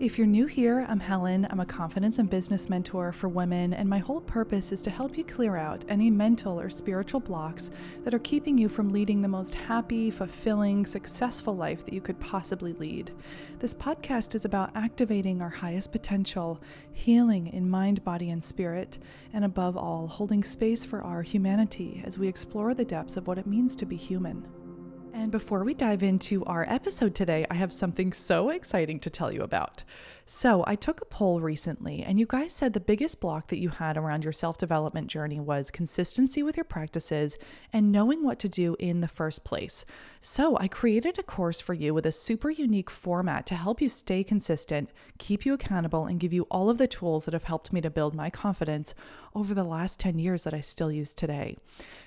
If you're new here, I'm Helen. I'm a confidence and business mentor for women, and my whole purpose is to help you clear out any mental or spiritual blocks that are keeping you from leading the most happy, fulfilling, successful life that you could possibly lead. This podcast is about activating our highest potential, healing in mind, body, and spirit, and above all, holding space for our humanity as we explore the depths of what it means to be human. And before we dive into our episode today, I have something so exciting to tell you about. So, I took a poll recently, and you guys said the biggest block that you had around your self development journey was consistency with your practices and knowing what to do in the first place. So, I created a course for you with a super unique format to help you stay consistent, keep you accountable, and give you all of the tools that have helped me to build my confidence over the last 10 years that I still use today.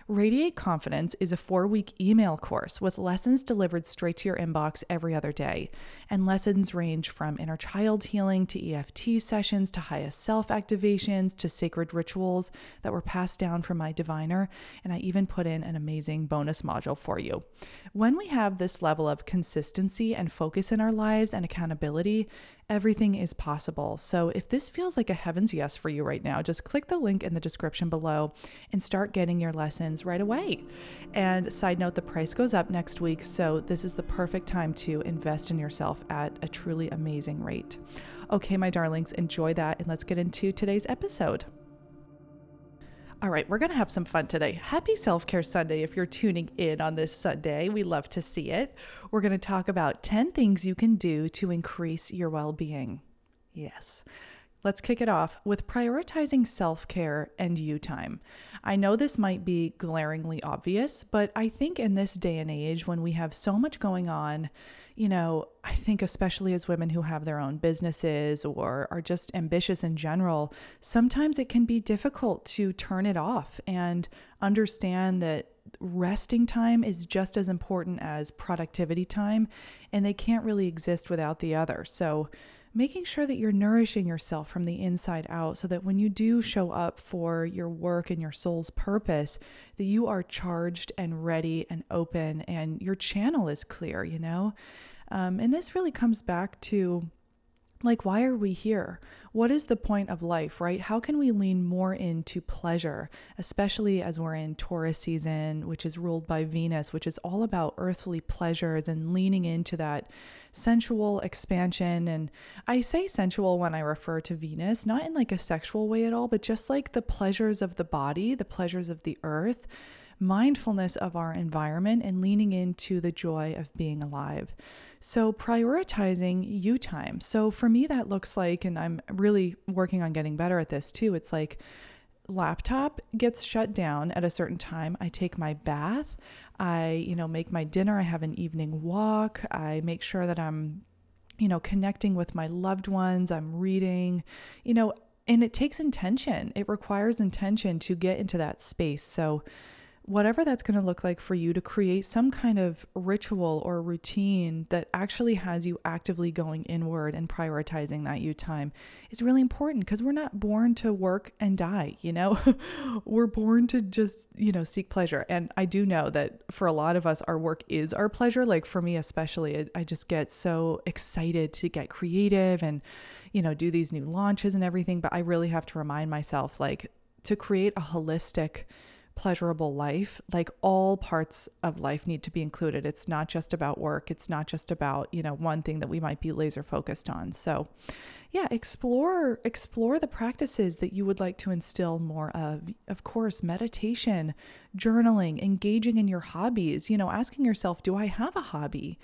Radiate Confidence is a four week email course with lessons delivered straight to your inbox every other day. And lessons range from inner child healing to EFT sessions to highest self activations to sacred rituals that were passed down from my diviner. And I even put in an amazing bonus module for you. When we have this level of consistency and focus in our lives and accountability, everything is possible. So if this feels like a heaven's yes for you right now, just click the link in the description below and start getting your lessons right away. And side note, the price goes up next week, so this is the perfect time to invest in yourself at a truly amazing rate. Okay, my darlings, enjoy that and let's get into today's episode. All right, we're going to have some fun today. Happy Self Care Sunday if you're tuning in on this Sunday. We love to see it. We're going to talk about 10 things you can do to increase your well being. Yes. Let's kick it off with prioritizing self care and you time. I know this might be glaringly obvious, but I think in this day and age when we have so much going on, you know, I think especially as women who have their own businesses or are just ambitious in general, sometimes it can be difficult to turn it off and understand that resting time is just as important as productivity time and they can't really exist without the other. So, making sure that you're nourishing yourself from the inside out so that when you do show up for your work and your soul's purpose that you are charged and ready and open and your channel is clear you know? Um, and this really comes back to like, why are we here? What is the point of life, right? How can we lean more into pleasure, especially as we're in Taurus season, which is ruled by Venus, which is all about earthly pleasures and leaning into that sensual expansion. And I say sensual when I refer to Venus, not in like a sexual way at all, but just like the pleasures of the body, the pleasures of the earth mindfulness of our environment and leaning into the joy of being alive. So, prioritizing you time. So, for me, that looks like, and I'm really working on getting better at this too, it's like, laptop gets shut down at a certain time. I take my bath. I you know make my dinner. I have an evening walk. I make sure that i'm you know connecting with my loved ones. I'm reading you know and it takes intention. It requires intention to get into that space. So whatever that's going to look like for you to create some kind of ritual or routine that actually has you actively going inward and prioritizing that you time is really important because we're not born to work and die, you know? we're born to just, you know, seek pleasure. And I do know that for a lot of us, our work is our pleasure. Like for me, especially, I just get so excited to get creative and, you know, do these new launches and everything. But I really have to remind myself, like, to create a holistic, pleasurable life, like all parts of life need to be included. It's not just about work. It's not just about, you know, one thing that we might be laser focused on. So, yeah, explore explore the practices that you would like to instill more of. Of course, meditation, journaling, engaging in your hobbies, you know, asking yourself, do I have a hobby?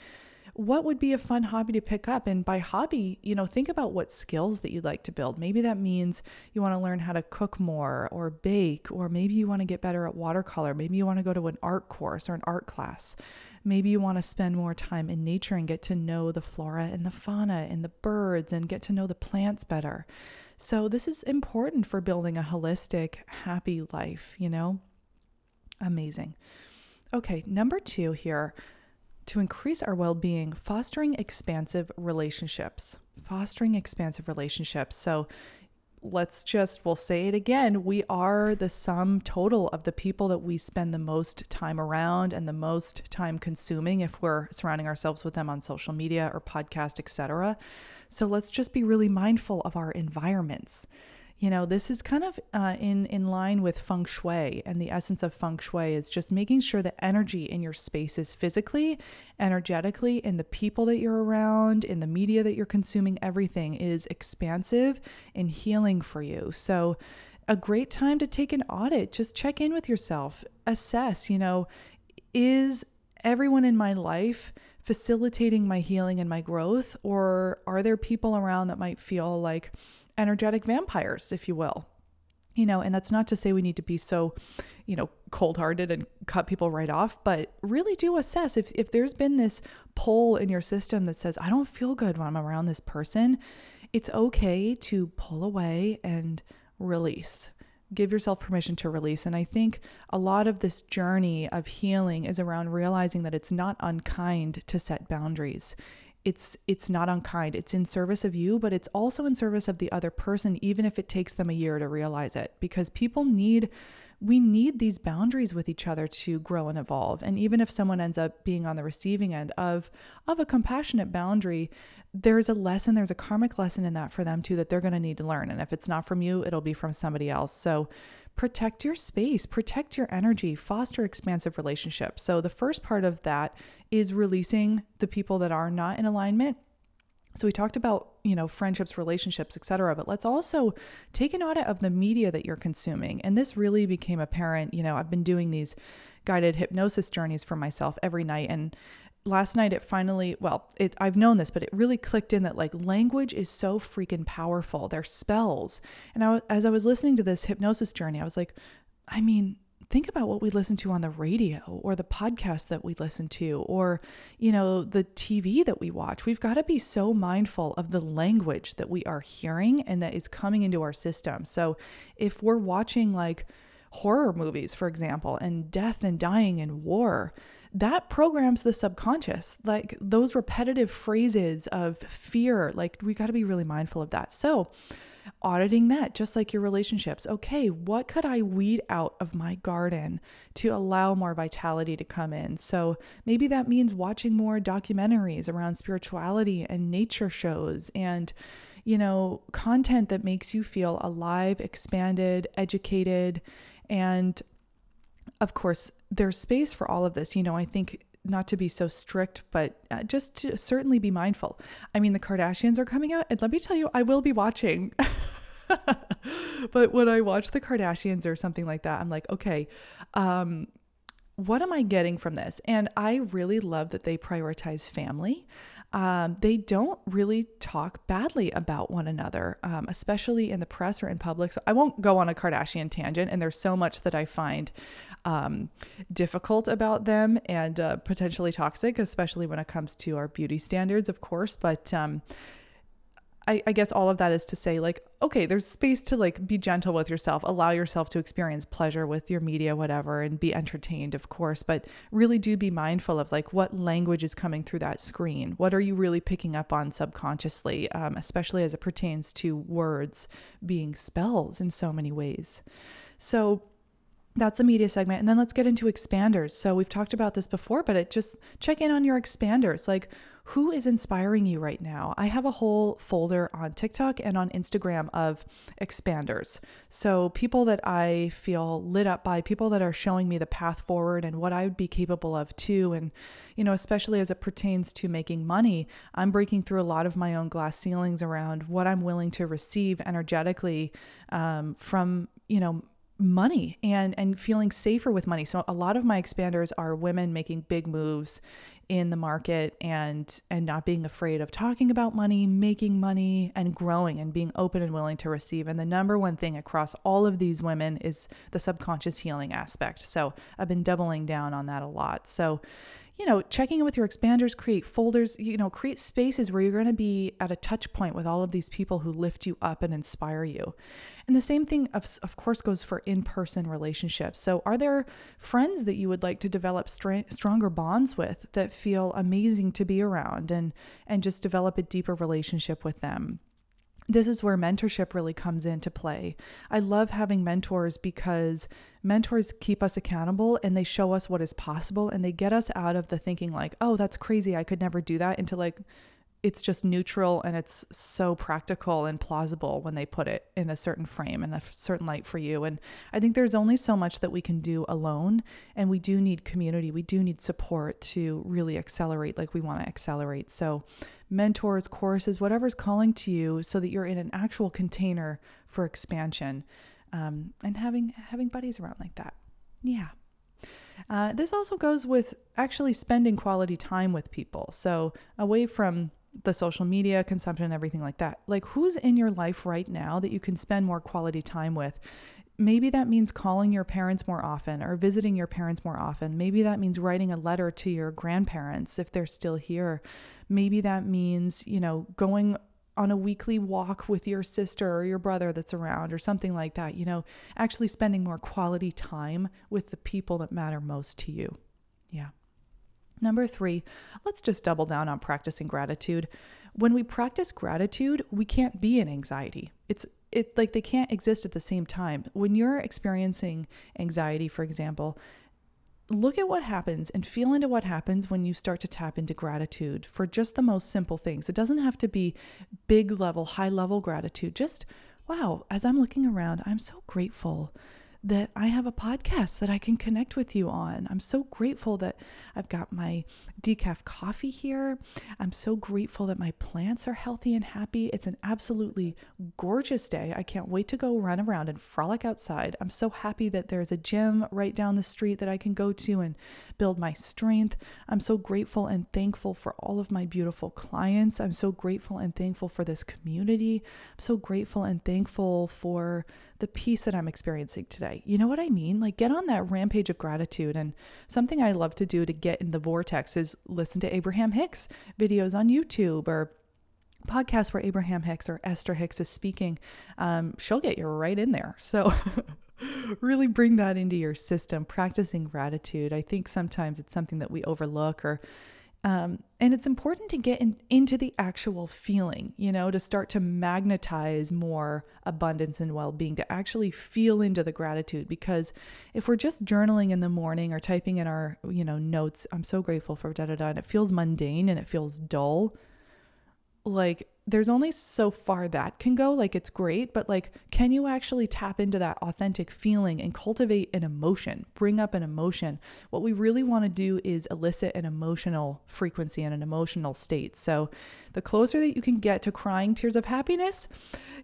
What would be a fun hobby to pick up? And by hobby, you know, think about what skills that you'd like to build. Maybe that means you want to learn how to cook more or bake, or maybe you want to get better at watercolor. Maybe you want to go to an art course or an art class. Maybe you want to spend more time in nature and get to know the flora and the fauna and the birds and get to know the plants better. So, this is important for building a holistic, happy life, you know? Amazing. Okay, number two here to increase our well being, fostering expansive relationships. fostering expansive relationships. So let's just, we'll say it again. We are the sum total of the people that we spend the most time around and the most time consuming if we're surrounding ourselves with them on social media or podcast, etc. So let's just be really mindful of our environments. You know, this is kind of uh, in in line with feng shui, and the essence of feng shui is just making sure that energy in your space is physically, energetically, in the people that you're around, in the media that you're consuming, everything is expansive and healing for you. So, a great time to take an audit. Just check in with yourself, assess. You know, is everyone in my life facilitating my healing and my growth, or are there people around that might feel like energetic vampires, if you will. You know, and that's not to say we need to be so, you know, cold hearted and cut people right off, but really do assess if, if there's been this pull in your system that says, I don't feel good when I'm around this person, it's okay to pull away and release. Give yourself permission to release. And I think a lot of this journey of healing is around realizing that it's not unkind to set boundaries it's it's not unkind. It's in service of you but it's also in service of the other person even if it takes them a year to realize it. Because people need we need these boundaries with each other to grow and evolve. And even if someone ends up being on the receiving end of of a compassionate boundary there's a lesson there's a karmic lesson in that for them too that they're going to need to learn and if it's not from you it'll be from somebody else so protect your space, protect your energy, foster expansive relationships. So, the first part of that is releasing the people that are not in alignment. So we talked about, you know, friendships, relationships, etc., but let's also take an audit of the media that you're consuming. And this really became apparent, you know, I've been doing these guided hypnosis journeys for myself every night and last night it finally well it i've known this but it really clicked in that like language is so freaking powerful. They're spells. And I, as i was listening to this hypnosis journey i was like i mean think about what we listen to on the radio or the podcast that we listen to or you know the tv that we watch. We've got to be so mindful of the language that we are hearing and that is coming into our system. So if we're watching like horror movies for example and death and dying and war that programs the subconscious. Like those repetitive phrases of fear, like we got to be really mindful of that. So, auditing that, just like your relationships. Okay, what could I weed out of my garden to allow more vitality to come in? So, maybe that means watching more documentaries around spirituality and nature shows and you know, content that makes you feel alive, expanded, educated, and of course, there's space for all of this. You know, I think not to be so strict, but uh, just to certainly be mindful. I mean, the Kardashians are coming out, and let me tell you, I will be watching. but when I watch the Kardashians or something like that, I'm like, okay, um, what am I getting from this? And I really love that they prioritize family um, they don't really talk badly about one another, um, especially in the press or in public. So I won't go on a Kardashian tangent, and there's so much that I find um, difficult about them and uh, potentially toxic, especially when it comes to our beauty standards, of course. But um, I, I guess all of that is to say like okay there's space to like be gentle with yourself allow yourself to experience pleasure with your media whatever and be entertained of course. But really do be mindful of like what language is coming through that screen. What are you really picking up on subconsciously um, especially as it pertains to words being spells in so many ways? So that's the media segment. And then let's get into expanders. So we've talked about this before, but it just check in on your expanders. Like who is inspiring you right now? I have a whole folder on TikTok and on Instagram of expanders. So, people that I feel lit up by, people that are showing me the path forward and what I would be capable of too. And, you know, especially as it pertains to making money, I'm breaking through a lot of my own glass ceilings around what I'm willing to receive energetically um, from, you know, money and and feeling safer with money. So a lot of my expanders are women making big moves in the market and and not being afraid of talking about money, making money and growing and being open and willing to receive. And the number one thing across all of these women is the subconscious healing aspect. So I've been doubling down on that a lot. So you know, checking in with your expanders, create folders, you know, create spaces where you're going to be at a touch point with all of these people who lift you up and inspire you. And the same thing, of, of course, goes for in person relationships. So, are there friends that you would like to develop stronger bonds with that feel amazing to be around and, and just develop a deeper relationship with them? This is where mentorship really comes into play. I love having mentors because mentors keep us accountable and they show us what is possible and they get us out of the thinking like, "Oh, that's crazy. I could never do that." into like it's just neutral and it's so practical and plausible when they put it in a certain frame and a certain light for you. And I think there's only so much that we can do alone. And we do need community, we do need support to really accelerate like we want to accelerate. So, mentors, courses, whatever's calling to you, so that you're in an actual container for expansion um, and having, having buddies around like that. Yeah. Uh, this also goes with actually spending quality time with people. So, away from the social media consumption everything like that. Like, who's in your life right now that you can spend more quality time with? Maybe that means calling your parents more often or visiting your parents more often. Maybe that means writing a letter to your grandparents if they're still here. Maybe that means, you know, going on a weekly walk with your sister or your brother that's around or something like that. You know, actually spending more quality time with the people that matter most to you. Yeah. Number three, let's just double down on practicing gratitude. When we practice gratitude, we can't be in anxiety. It's it like they can't exist at the same time. When you're experiencing anxiety, for example, look at what happens and feel into what happens when you start to tap into gratitude for just the most simple things. It doesn't have to be big level, high level gratitude. Just, wow, as I'm looking around, I'm so grateful that I have a podcast that I can connect with you on. I'm so grateful that I've got my decaf coffee here. I'm so grateful that my plants are healthy and happy. It's an absolutely gorgeous day. I can't wait to go run around and frolic outside. I'm so happy that there's a gym right down the street that I can go to and build my strength. I'm so grateful and thankful for all of my beautiful clients. I'm so grateful and thankful for this community. I'm so grateful and thankful for the peace that I'm experiencing today. You know what I mean? Like, get on that rampage of gratitude. And something I love to do to get in the vortex is listen to Abraham Hicks videos on YouTube or podcasts where Abraham Hicks or Esther Hicks is speaking. Um, she'll get you right in there. So, really bring that into your system, practicing gratitude. I think sometimes it's something that we overlook or um, and it's important to get in, into the actual feeling, you know, to start to magnetize more abundance and well being, to actually feel into the gratitude. Because if we're just journaling in the morning or typing in our, you know, notes, I'm so grateful for da da da, and it feels mundane and it feels dull, like there's only so far that can go. Like it's great, but like, can you actually tap into that authentic feeling and cultivate an emotion, bring up an emotion? What we really want to do is elicit an emotional frequency and an emotional state. So, the closer that you can get to crying tears of happiness,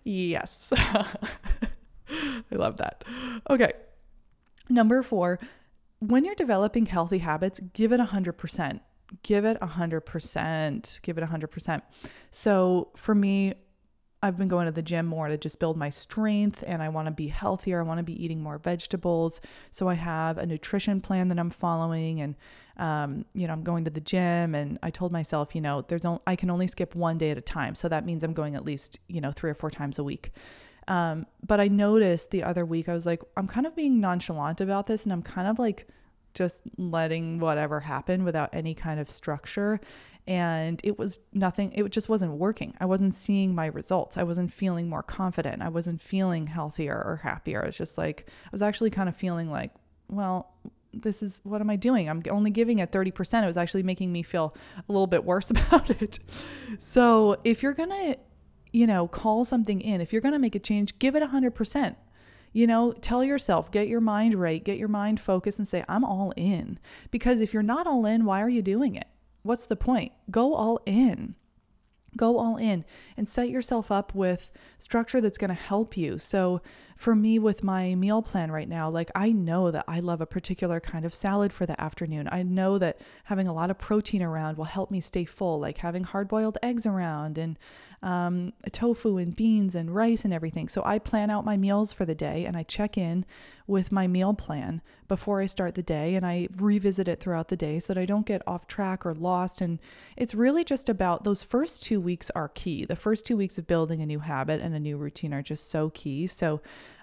yes. I love that. Okay. Number four, when you're developing healthy habits, give it 100% give it 100%. Give it 100%. So for me, I've been going to the gym more to just build my strength and I want to be healthier. I want to be eating more vegetables. So I have a nutrition plan that I'm following and um, you know, I'm going to the gym and I told myself, you know, there's only, I can only skip one day at a time. So that means I'm going at least, you know, three or four times a week. Um, but I noticed the other week, I was like, I'm kind of being nonchalant about this and I'm kind of like just letting whatever happen without any kind of structure. And it was nothing, it just wasn't working. I wasn't seeing my results. I wasn't feeling more confident. I wasn't feeling healthier or happier. I was just like, I was actually kind of feeling like, well, this is what am I doing? I'm only giving it 30%. It was actually making me feel a little bit worse about it. So if you're going to, you know, call something in, if you're going to make a change, give it 100%. You know, tell yourself, get your mind right, get your mind focused and say, I'm all in. Because if you're not all in, why are you doing it? What's the point? Go all in. Go all in and set yourself up with structure that's going to help you. So, for me with my meal plan right now, like I know that I love a particular kind of salad for the afternoon. I know that having a lot of protein around will help me stay full, like having hard boiled eggs around and um, tofu and beans and rice and everything. So I plan out my meals for the day and I check in with my meal plan before I start the day and I revisit it throughout the day so that I don't get off track or lost. And it's really just about those first two weeks are key. The first two weeks of building a new habit and a new routine are just so key. So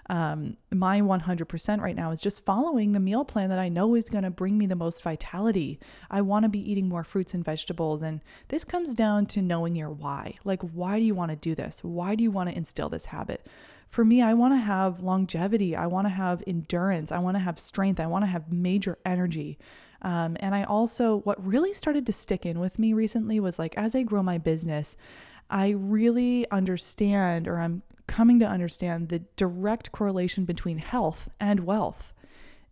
um, my 100% right now is just following the meal plan that I know is going to bring me the most vitality. I want to be eating more fruits and vegetables. And this comes down to knowing your why. Like, why do you want to do this? Why do you want to instill this habit? For me, I want to have longevity. I want to have endurance. I want to have strength. I want to have major energy. Um, and I also, what really started to stick in with me recently was like, as I grow my business, I really understand, or I'm coming to understand the direct correlation between health and wealth.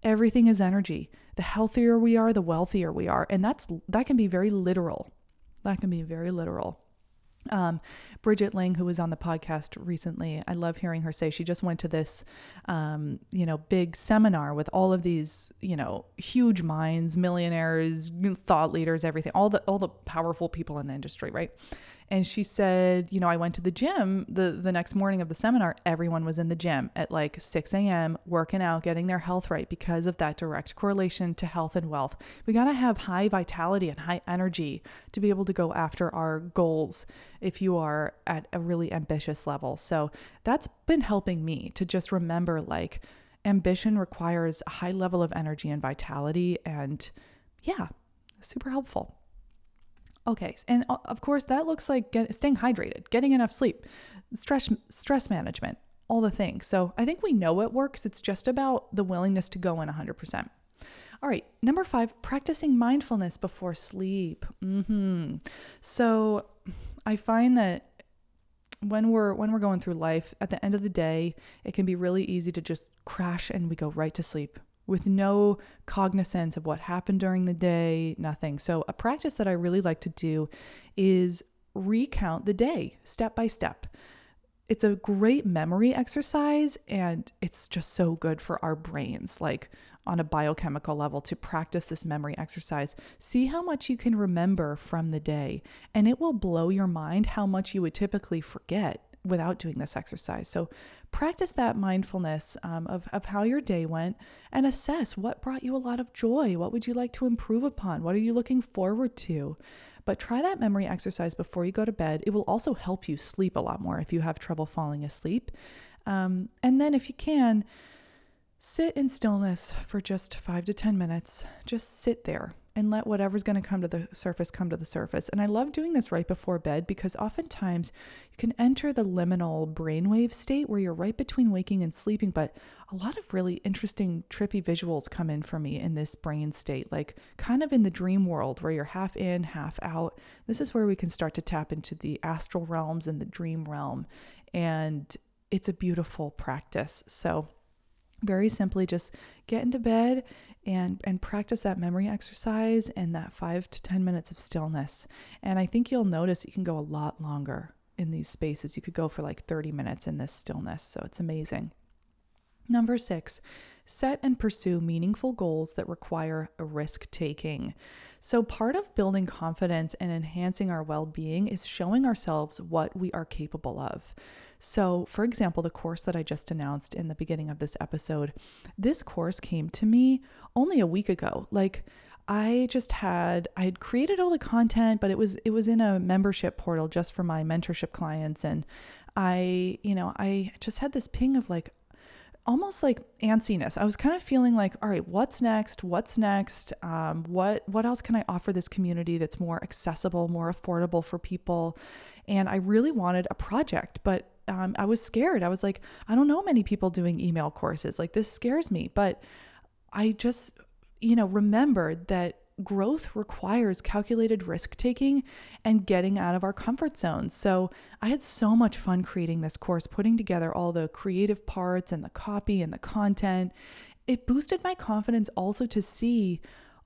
Everything is energy. The healthier we are, the wealthier we are. And that's that can be very literal. That can be very literal. Um, Bridget Ling, who was on the podcast recently, I love hearing her say she just went to this, um, you know, big seminar with all of these, you know, huge minds, millionaires, thought leaders, everything, all the all the powerful people in the industry, right? And she said, you know, I went to the gym the, the next morning of the seminar. Everyone was in the gym at like 6 a.m., working out, getting their health right because of that direct correlation to health and wealth. We got to have high vitality and high energy to be able to go after our goals if you are at a really ambitious level. So that's been helping me to just remember like ambition requires a high level of energy and vitality. And yeah, super helpful. Okay, and uh, of course that looks like get, staying hydrated, getting enough sleep, stress stress management, all the things. So I think we know it works. It's just about the willingness to go in 100%. All right, number five, practicing mindfulness before sleep. Mm-hmm. So I find that when we're when we're going through life, at the end of the day, it can be really easy to just crash and we go right to sleep with no cognizance of what happened during the day, nothing. So, a practice that I really like to do is recount the day step by step. It's a great memory exercise and it's just so good for our brains, like on a biochemical level, to practice this memory exercise. See how much you can remember from the day, and it will blow your mind how much you would typically forget without doing this exercise. So, practice that mindfulness um, of, of how your day went and assess what brought you a lot of joy. What would you like to improve upon? What are you looking forward to? But try that memory exercise before you go to bed. It will also help you sleep a lot more if you have trouble falling asleep. Um, and then, if you can, sit in stillness for just five to 10 minutes. Just sit there and let whatever's going to come to the surface come to the surface. And I love doing this right before bed because oftentimes you can enter the liminal brainwave state where you're right between waking and sleeping, but a lot of really interesting, trippy visuals come in for me in this brain state, like kind of in the dream world where you're half in, half out. This is where we can start to tap into the astral realms and the dream realm. And it's a beautiful practice. So, very simply just get into bed and and practice that memory exercise and that 5 to 10 minutes of stillness. And i think you'll notice you can go a lot longer in these spaces. You could go for like 30 minutes in this stillness. So it's amazing. Number 6 set and pursue meaningful goals that require a risk taking. So part of building confidence and enhancing our well-being is showing ourselves what we are capable of so, for example, the course that I just announced in the beginning of this episode, this course came to me only a week ago. Like, I just had I had created all the content, but it was it was in a membership portal just for my mentorship clients and I, you know, I just had this ping of like almost like antsiness. I was kind of feeling like, all right, what's next? What's next? Um, what what else can I offer this community that's more accessible, more affordable for people? And I really wanted a project, but um, I was scared. I was like, I don't know many people doing email courses. Like, this scares me. But I just, you know, remembered that growth requires calculated risk taking and getting out of our comfort zones. So I had so much fun creating this course, putting together all the creative parts and the copy and the content. It boosted my confidence also to see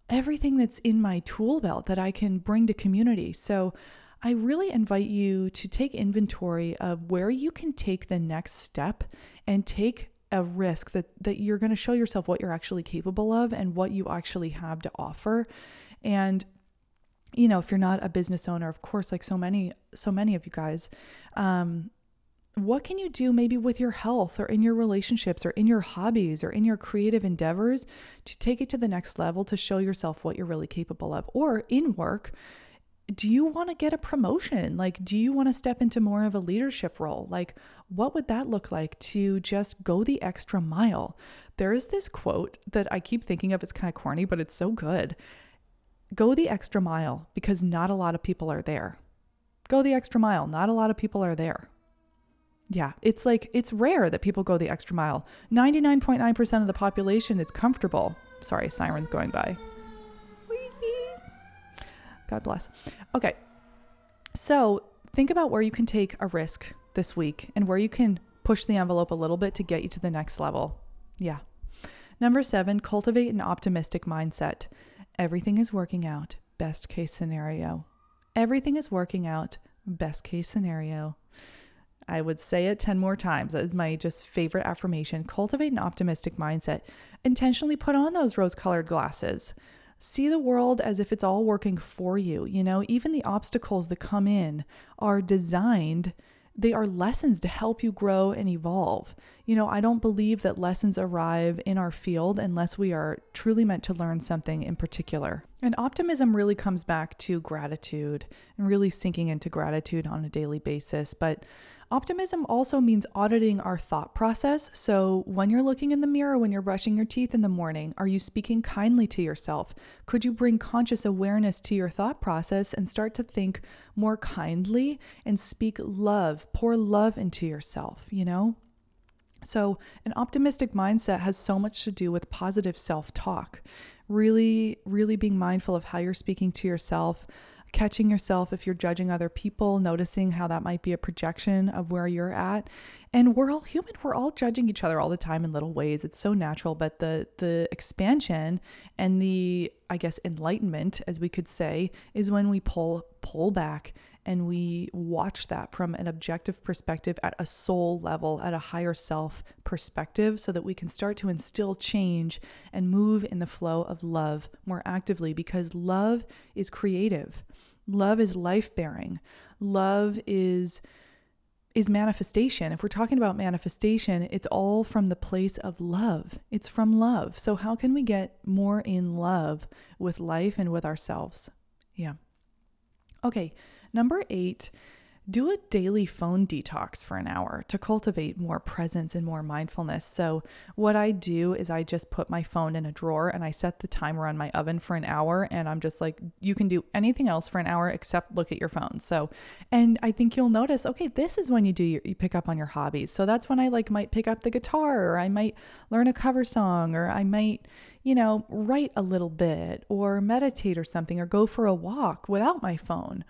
everything that's in my tool belt that I can bring to community. So I really invite you to take inventory of where you can take the next step and take a risk that that you're going to show yourself what you're actually capable of and what you actually have to offer. And you know if you're not a business owner of course like so many so many of you guys um what can you do maybe with your health or in your relationships or in your hobbies or in your creative endeavors to take it to the next level to show yourself what you're really capable of? Or in work do you want to get a promotion? Like, do you want to step into more of a leadership role? Like, what would that look like to just go the extra mile? There is this quote that I keep thinking of. It's kind of corny, but it's so good. Go the extra mile because not a lot of people are there. Go the extra mile. Not a lot of people are there. Yeah, it's like it's rare that people go the extra mile. 99.9% of the population is comfortable. Sorry, sirens going by. God bless. Okay. So think about where you can take a risk this week and where you can push the envelope a little bit to get you to the next level. Yeah. Number seven, cultivate an optimistic mindset. Everything is working out. Best case scenario. Everything is working out. Best case scenario. I would say it 10 more times. That is my just favorite affirmation. Cultivate an optimistic mindset. Intentionally put on those rose colored glasses see the world as if it's all working for you. You know, even the obstacles that come in are designed, they are lessons to help you grow and evolve. You know, I don't believe that lessons arrive in our field unless we are truly meant to learn something in particular. And optimism really comes back to gratitude and really sinking into gratitude on a daily basis. But Optimism also means auditing our thought process. So, when you're looking in the mirror, when you're brushing your teeth in the morning, are you speaking kindly to yourself? Could you bring conscious awareness to your thought process and start to think more kindly and speak love, pour love into yourself, you know? So, an optimistic mindset has so much to do with positive self talk. Really, really being mindful of how you're speaking to yourself, catching yourself if you're judging other people, noticing how that might be a projection of where you're at. And we're all human. We're all judging each other all the time in little ways. It's so natural, but the the expansion and the I guess enlightenment as we could say is when we pull pull back and we watch that from an objective perspective at a soul level, at a higher self perspective, so that we can start to instill change and move in the flow of love more actively because love is creative. Love is life bearing. Love is is manifestation. If we're talking about manifestation, it's all from the place of love. It's from love. So how can we get more in love with life and with ourselves? Yeah. Okay, number 8 do a daily phone detox for an hour to cultivate more presence and more mindfulness. So, what I do is I just put my phone in a drawer and I set the timer on my oven for an hour. And I'm just like, you can do anything else for an hour except look at your phone. So, and I think you'll notice, okay, this is when you do your, you pick up on your hobbies. So, that's when I like might pick up the guitar or I might learn a cover song or I might, you know, write a little bit or meditate or something or go for a walk without my phone.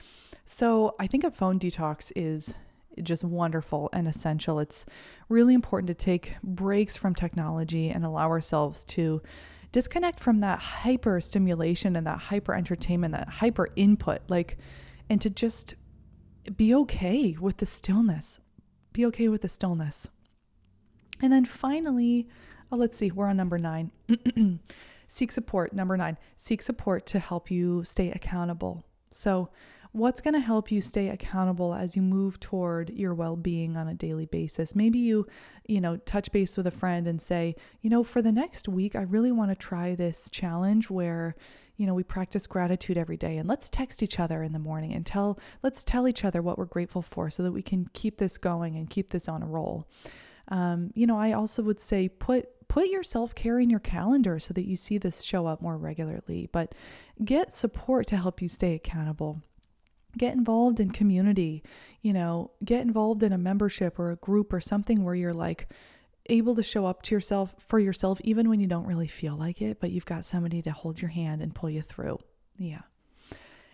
So I think a phone detox is just wonderful and essential. It's really important to take breaks from technology and allow ourselves to disconnect from that hyper stimulation and that hyper entertainment, that hyper input, like, and to just be okay with the stillness. Be okay with the stillness. And then finally, oh, let's see, we're on number nine. seek support. Number nine, seek support to help you stay accountable. So, what's going to help you stay accountable as you move toward your well-being on a daily basis maybe you you know touch base with a friend and say you know for the next week i really want to try this challenge where you know we practice gratitude every day and let's text each other in the morning and tell let's tell each other what we're grateful for so that we can keep this going and keep this on a roll um, you know i also would say put put your self care in your calendar so that you see this show up more regularly. But get support to help you stay accountable get involved in community you know get involved in a membership or a group or something where you're like able to show up to yourself for yourself even when you don't really feel like it but you've got somebody to hold your hand and pull you through. Yeah.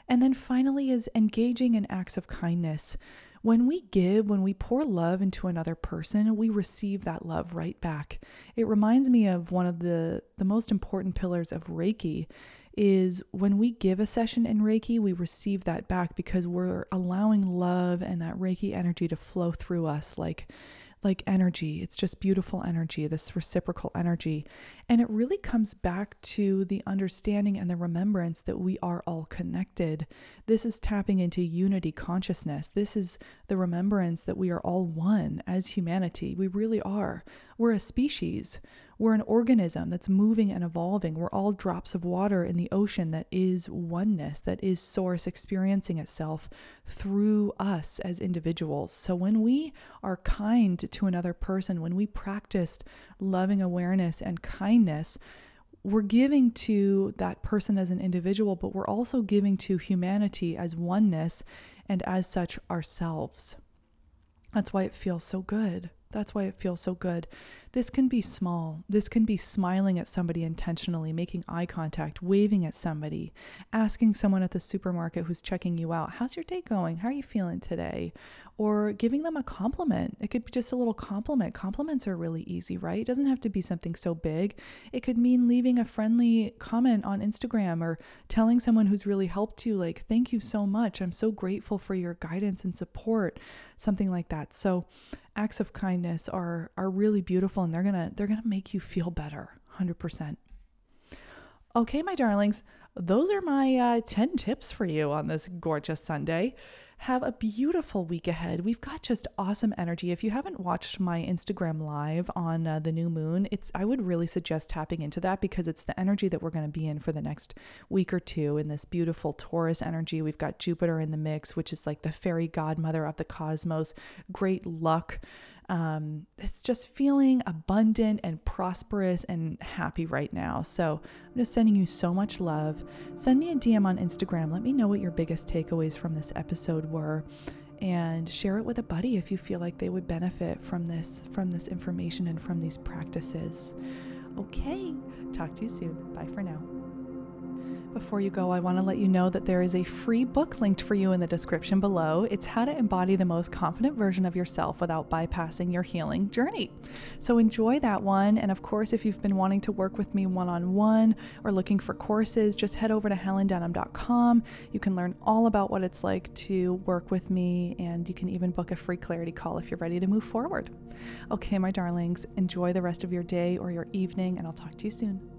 And then finally is engaging in acts of kindness. When we give, when we pour love into another person, we receive that love right back. It reminds me of one of the, the most important pillars of Reiki is when we give a session in Reiki, we receive that back because we're allowing love and that Reiki energy to flow through us like like energy. It's just beautiful energy, this reciprocal energy. And it really comes back to the understanding and the remembrance that we are all connected. This is tapping into unity consciousness. This is the remembrance that we are all one as humanity. We really are. We're a species. We're an organism that's moving and evolving. We're all drops of water in the ocean that is oneness, that is source experiencing itself through us as individuals. So when we are kind to another person, when we practiced loving awareness and kindness, we're giving to that person as an individual, but we're also giving to humanity as oneness and as such ourselves. That's why it feels so good. That's why it feels so good. This can be small. This can be smiling at somebody intentionally, making eye contact, waving at somebody, asking someone at the supermarket who's checking you out, How's your day going? How are you feeling today? Or giving them a compliment. It could be just a little compliment. Compliments are really easy, right? It doesn't have to be something so big. It could mean leaving a friendly comment on Instagram or telling someone who's really helped you, like, Thank you so much. I'm so grateful for your guidance and support, something like that. So, acts of kindness are are really beautiful and they're to they're to make you feel better 100%. Okay, my darlings, those are my uh, 10 tips for you on this gorgeous Sunday. Have a beautiful week ahead. We've got just awesome energy. If you haven't watched my Instagram live on uh, the new moon, it's I would really suggest tapping into that because it's the energy that we're going to be in for the next week or two in this beautiful Taurus energy. We've got Jupiter in the mix, which is like the fairy godmother of the cosmos, great luck um, it's just feeling abundant and prosperous and happy right now. So I'm just sending you so much love. Send me a DM on Instagram. Let me know what your biggest takeaways from this episode were and share it with a buddy if you feel like they would benefit from this from this information and from these practices. Okay, talk to you soon. Bye for now. Before you go, I want to let you know that there is a free book linked for you in the description below. It's how to embody the most confident version of yourself without bypassing your healing journey. So enjoy that one. And of course, if you've been wanting to work with me one on one or looking for courses, just head over to helendenham.com. You can learn all about what it's like to work with me, and you can even book a free clarity call if you're ready to move forward. Okay, my darlings, enjoy the rest of your day or your evening, and I'll talk to you soon.